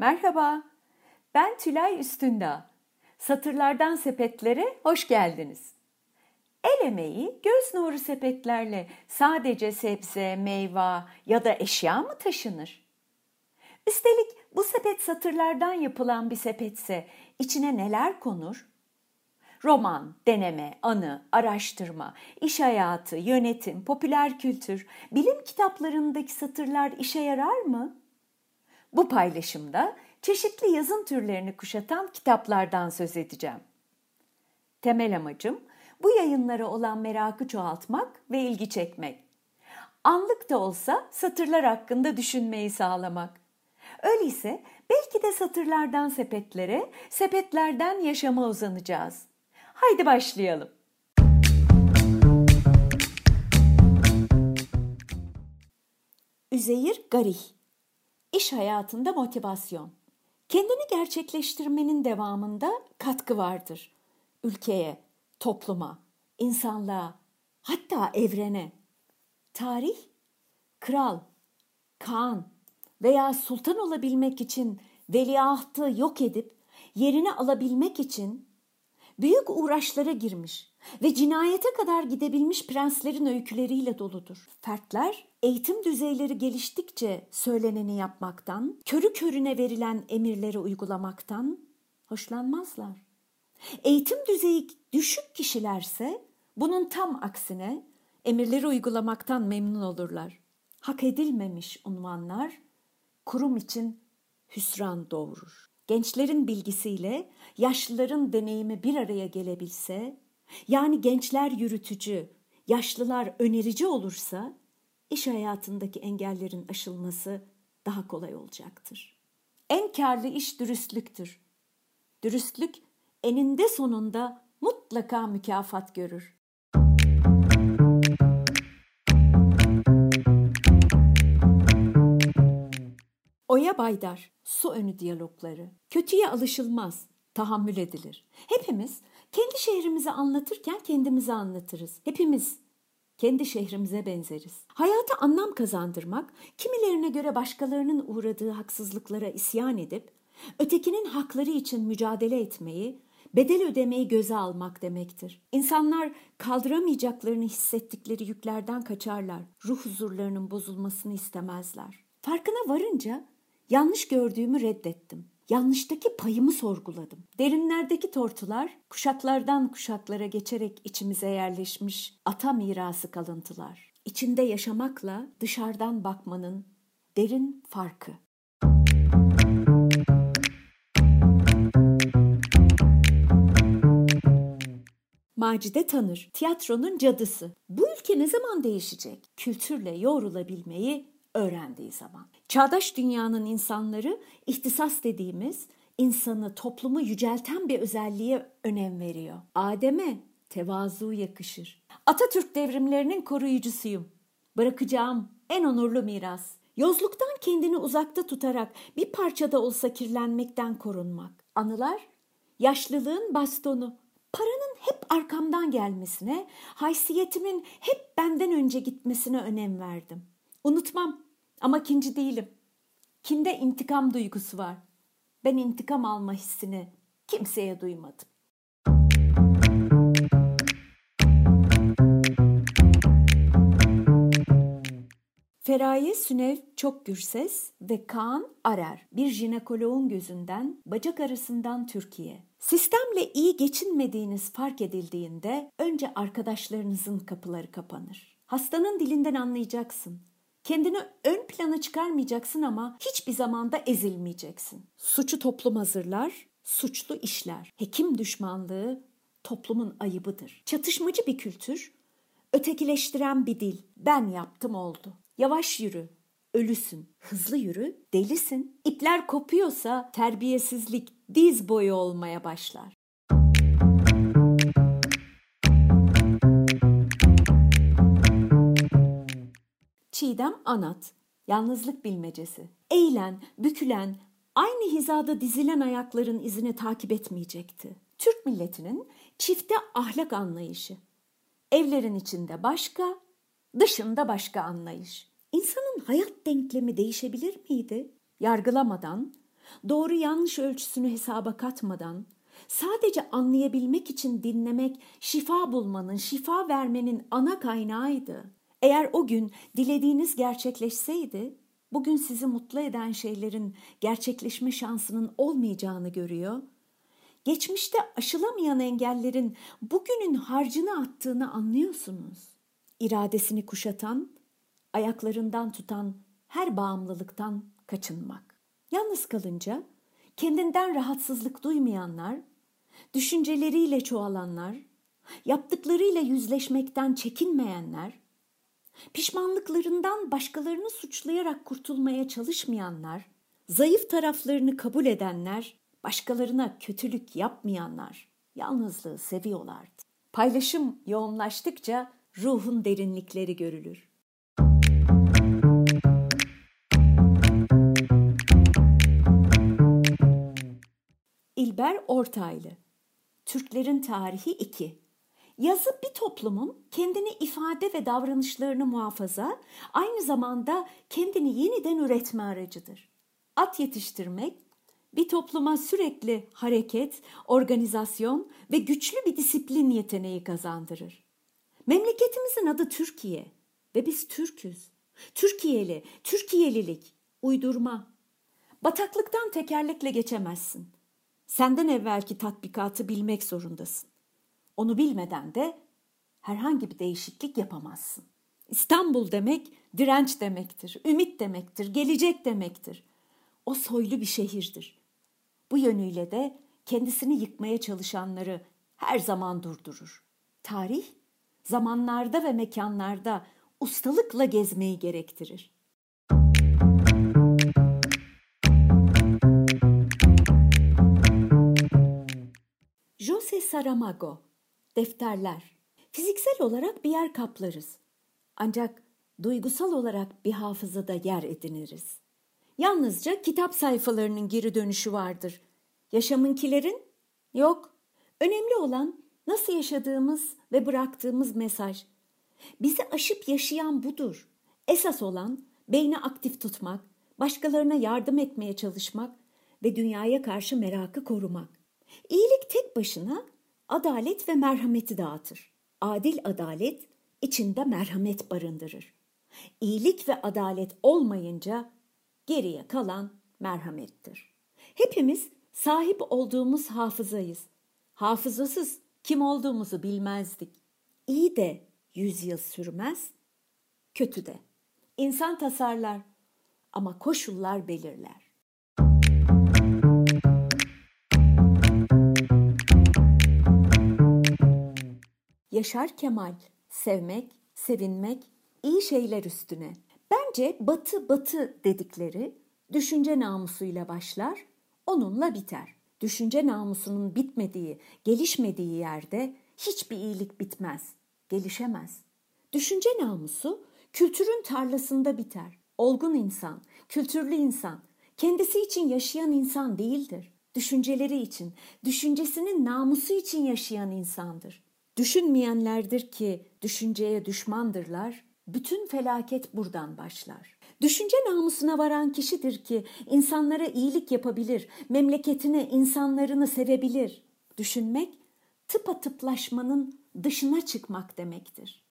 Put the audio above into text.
Merhaba, ben Tülay Üstündağ. Satırlardan sepetlere hoş geldiniz. El emeği göz nuru sepetlerle sadece sebze, meyve ya da eşya mı taşınır? Üstelik bu sepet satırlardan yapılan bir sepetse içine neler konur? Roman, deneme, anı, araştırma, iş hayatı, yönetim, popüler kültür, bilim kitaplarındaki satırlar işe yarar mı? Bu paylaşımda çeşitli yazım türlerini kuşatan kitaplardan söz edeceğim. Temel amacım bu yayınlara olan merakı çoğaltmak ve ilgi çekmek. Anlık da olsa satırlar hakkında düşünmeyi sağlamak. Öyleyse belki de satırlardan sepetlere, sepetlerden yaşama uzanacağız. Haydi başlayalım. Üzeyir Garih İş hayatında motivasyon. Kendini gerçekleştirmenin devamında katkı vardır. Ülkeye, topluma, insanlığa, hatta evrene. Tarih, kral, kaan veya sultan olabilmek için veliahtı yok edip yerini alabilmek için büyük uğraşlara girmiş ve cinayete kadar gidebilmiş prenslerin öyküleriyle doludur. Fertler eğitim düzeyleri geliştikçe söyleneni yapmaktan, körü körüne verilen emirleri uygulamaktan hoşlanmazlar. Eğitim düzeyi düşük kişilerse bunun tam aksine emirleri uygulamaktan memnun olurlar. Hak edilmemiş unvanlar kurum için hüsran doğurur. Gençlerin bilgisiyle yaşlıların deneyimi bir araya gelebilse, yani gençler yürütücü, yaşlılar önerici olursa iş hayatındaki engellerin aşılması daha kolay olacaktır. En karlı iş dürüstlüktür. Dürüstlük eninde sonunda mutlaka mükafat görür. Oya Baydar, Su Önü Diyalogları. Kötüye alışılmaz, tahammül edilir. Hepimiz kendi şehrimizi anlatırken kendimizi anlatırız. Hepimiz kendi şehrimize benzeriz. Hayata anlam kazandırmak, kimilerine göre başkalarının uğradığı haksızlıklara isyan edip, ötekinin hakları için mücadele etmeyi, bedel ödemeyi göze almak demektir. İnsanlar kaldıramayacaklarını hissettikleri yüklerden kaçarlar. Ruh huzurlarının bozulmasını istemezler. Farkına varınca yanlış gördüğümü reddettim. Yanlıştaki payımı sorguladım. Derinlerdeki tortular kuşaklardan kuşaklara geçerek içimize yerleşmiş ata mirası kalıntılar. İçinde yaşamakla dışarıdan bakmanın derin farkı. Macide Tanır, tiyatronun cadısı. Bu ülke ne zaman değişecek? Kültürle yoğrulabilmeyi öğrendiği zaman. Çağdaş dünyanın insanları ihtisas dediğimiz insanı, toplumu yücelten bir özelliğe önem veriyor. Adem'e tevazu yakışır. Atatürk devrimlerinin koruyucusuyum. Bırakacağım en onurlu miras. Yozluktan kendini uzakta tutarak bir parçada olsa kirlenmekten korunmak. Anılar, yaşlılığın bastonu. Paranın hep arkamdan gelmesine, haysiyetimin hep benden önce gitmesine önem verdim. Unutmam ama kinci değilim. Kinde intikam duygusu var. Ben intikam alma hissini kimseye duymadım. Feraye Sünev Çok Gürses ve Kaan Arer bir jinekoloğun gözünden bacak arasından Türkiye. Sistemle iyi geçinmediğiniz fark edildiğinde önce arkadaşlarınızın kapıları kapanır. Hastanın dilinden anlayacaksın. Kendini ön plana çıkarmayacaksın ama hiçbir zamanda ezilmeyeceksin. Suçu toplum hazırlar, suçlu işler. Hekim düşmanlığı toplumun ayıbıdır. Çatışmacı bir kültür, ötekileştiren bir dil. Ben yaptım oldu. Yavaş yürü, ölüsün. Hızlı yürü, delisin. İpler kopuyorsa terbiyesizlik diz boyu olmaya başlar. Çiğdem Anat, Yalnızlık Bilmecesi. Eğilen, bükülen, aynı hizada dizilen ayakların izini takip etmeyecekti. Türk milletinin çifte ahlak anlayışı. Evlerin içinde başka, dışında başka anlayış. İnsanın hayat denklemi değişebilir miydi? Yargılamadan, doğru yanlış ölçüsünü hesaba katmadan, sadece anlayabilmek için dinlemek şifa bulmanın, şifa vermenin ana kaynağıydı. Eğer o gün dilediğiniz gerçekleşseydi, bugün sizi mutlu eden şeylerin gerçekleşme şansının olmayacağını görüyor. Geçmişte aşılamayan engellerin bugünün harcını attığını anlıyorsunuz. İradesini kuşatan, ayaklarından tutan her bağımlılıktan kaçınmak. Yalnız kalınca kendinden rahatsızlık duymayanlar, düşünceleriyle çoğalanlar, yaptıklarıyla yüzleşmekten çekinmeyenler, pişmanlıklarından başkalarını suçlayarak kurtulmaya çalışmayanlar, zayıf taraflarını kabul edenler, başkalarına kötülük yapmayanlar yalnızlığı seviyorlardı. Paylaşım yoğunlaştıkça ruhun derinlikleri görülür. İlber Ortaylı Türklerin Tarihi 2 Yazı bir toplumun kendini ifade ve davranışlarını muhafaza, aynı zamanda kendini yeniden üretme aracıdır. At yetiştirmek, bir topluma sürekli hareket, organizasyon ve güçlü bir disiplin yeteneği kazandırır. Memleketimizin adı Türkiye ve biz Türküz. Türkiye'li, Türkiye'lilik, uydurma. Bataklıktan tekerlekle geçemezsin. Senden evvelki tatbikatı bilmek zorundasın. Onu bilmeden de herhangi bir değişiklik yapamazsın. İstanbul demek direnç demektir, ümit demektir, gelecek demektir. O soylu bir şehirdir. Bu yönüyle de kendisini yıkmaya çalışanları her zaman durdurur. Tarih zamanlarda ve mekanlarda ustalıkla gezmeyi gerektirir. Jose Saramago Defterler Fiziksel olarak bir yer kaplarız. Ancak duygusal olarak bir hafızada yer ediniriz. Yalnızca kitap sayfalarının geri dönüşü vardır. Yaşamınkilerin yok. Önemli olan nasıl yaşadığımız ve bıraktığımız mesaj. Bizi aşıp yaşayan budur. Esas olan beyni aktif tutmak, başkalarına yardım etmeye çalışmak ve dünyaya karşı merakı korumak. İyilik tek başına adalet ve merhameti dağıtır. Adil adalet içinde merhamet barındırır. İyilik ve adalet olmayınca geriye kalan merhamettir. Hepimiz sahip olduğumuz hafızayız. Hafızasız kim olduğumuzu bilmezdik. İyi de yüz yıl sürmez, kötü de. İnsan tasarlar ama koşullar belirler. Yaşar Kemal, sevmek, sevinmek, iyi şeyler üstüne. Bence batı batı dedikleri düşünce namusuyla başlar, onunla biter. Düşünce namusunun bitmediği, gelişmediği yerde hiçbir iyilik bitmez, gelişemez. Düşünce namusu kültürün tarlasında biter. Olgun insan, kültürlü insan, kendisi için yaşayan insan değildir. Düşünceleri için, düşüncesinin namusu için yaşayan insandır. Düşünmeyenlerdir ki düşünceye düşmandırlar. Bütün felaket buradan başlar. Düşünce namusuna varan kişidir ki insanlara iyilik yapabilir, memleketini, insanlarını sevebilir. Düşünmek tıpatıplaşmanın dışına çıkmak demektir.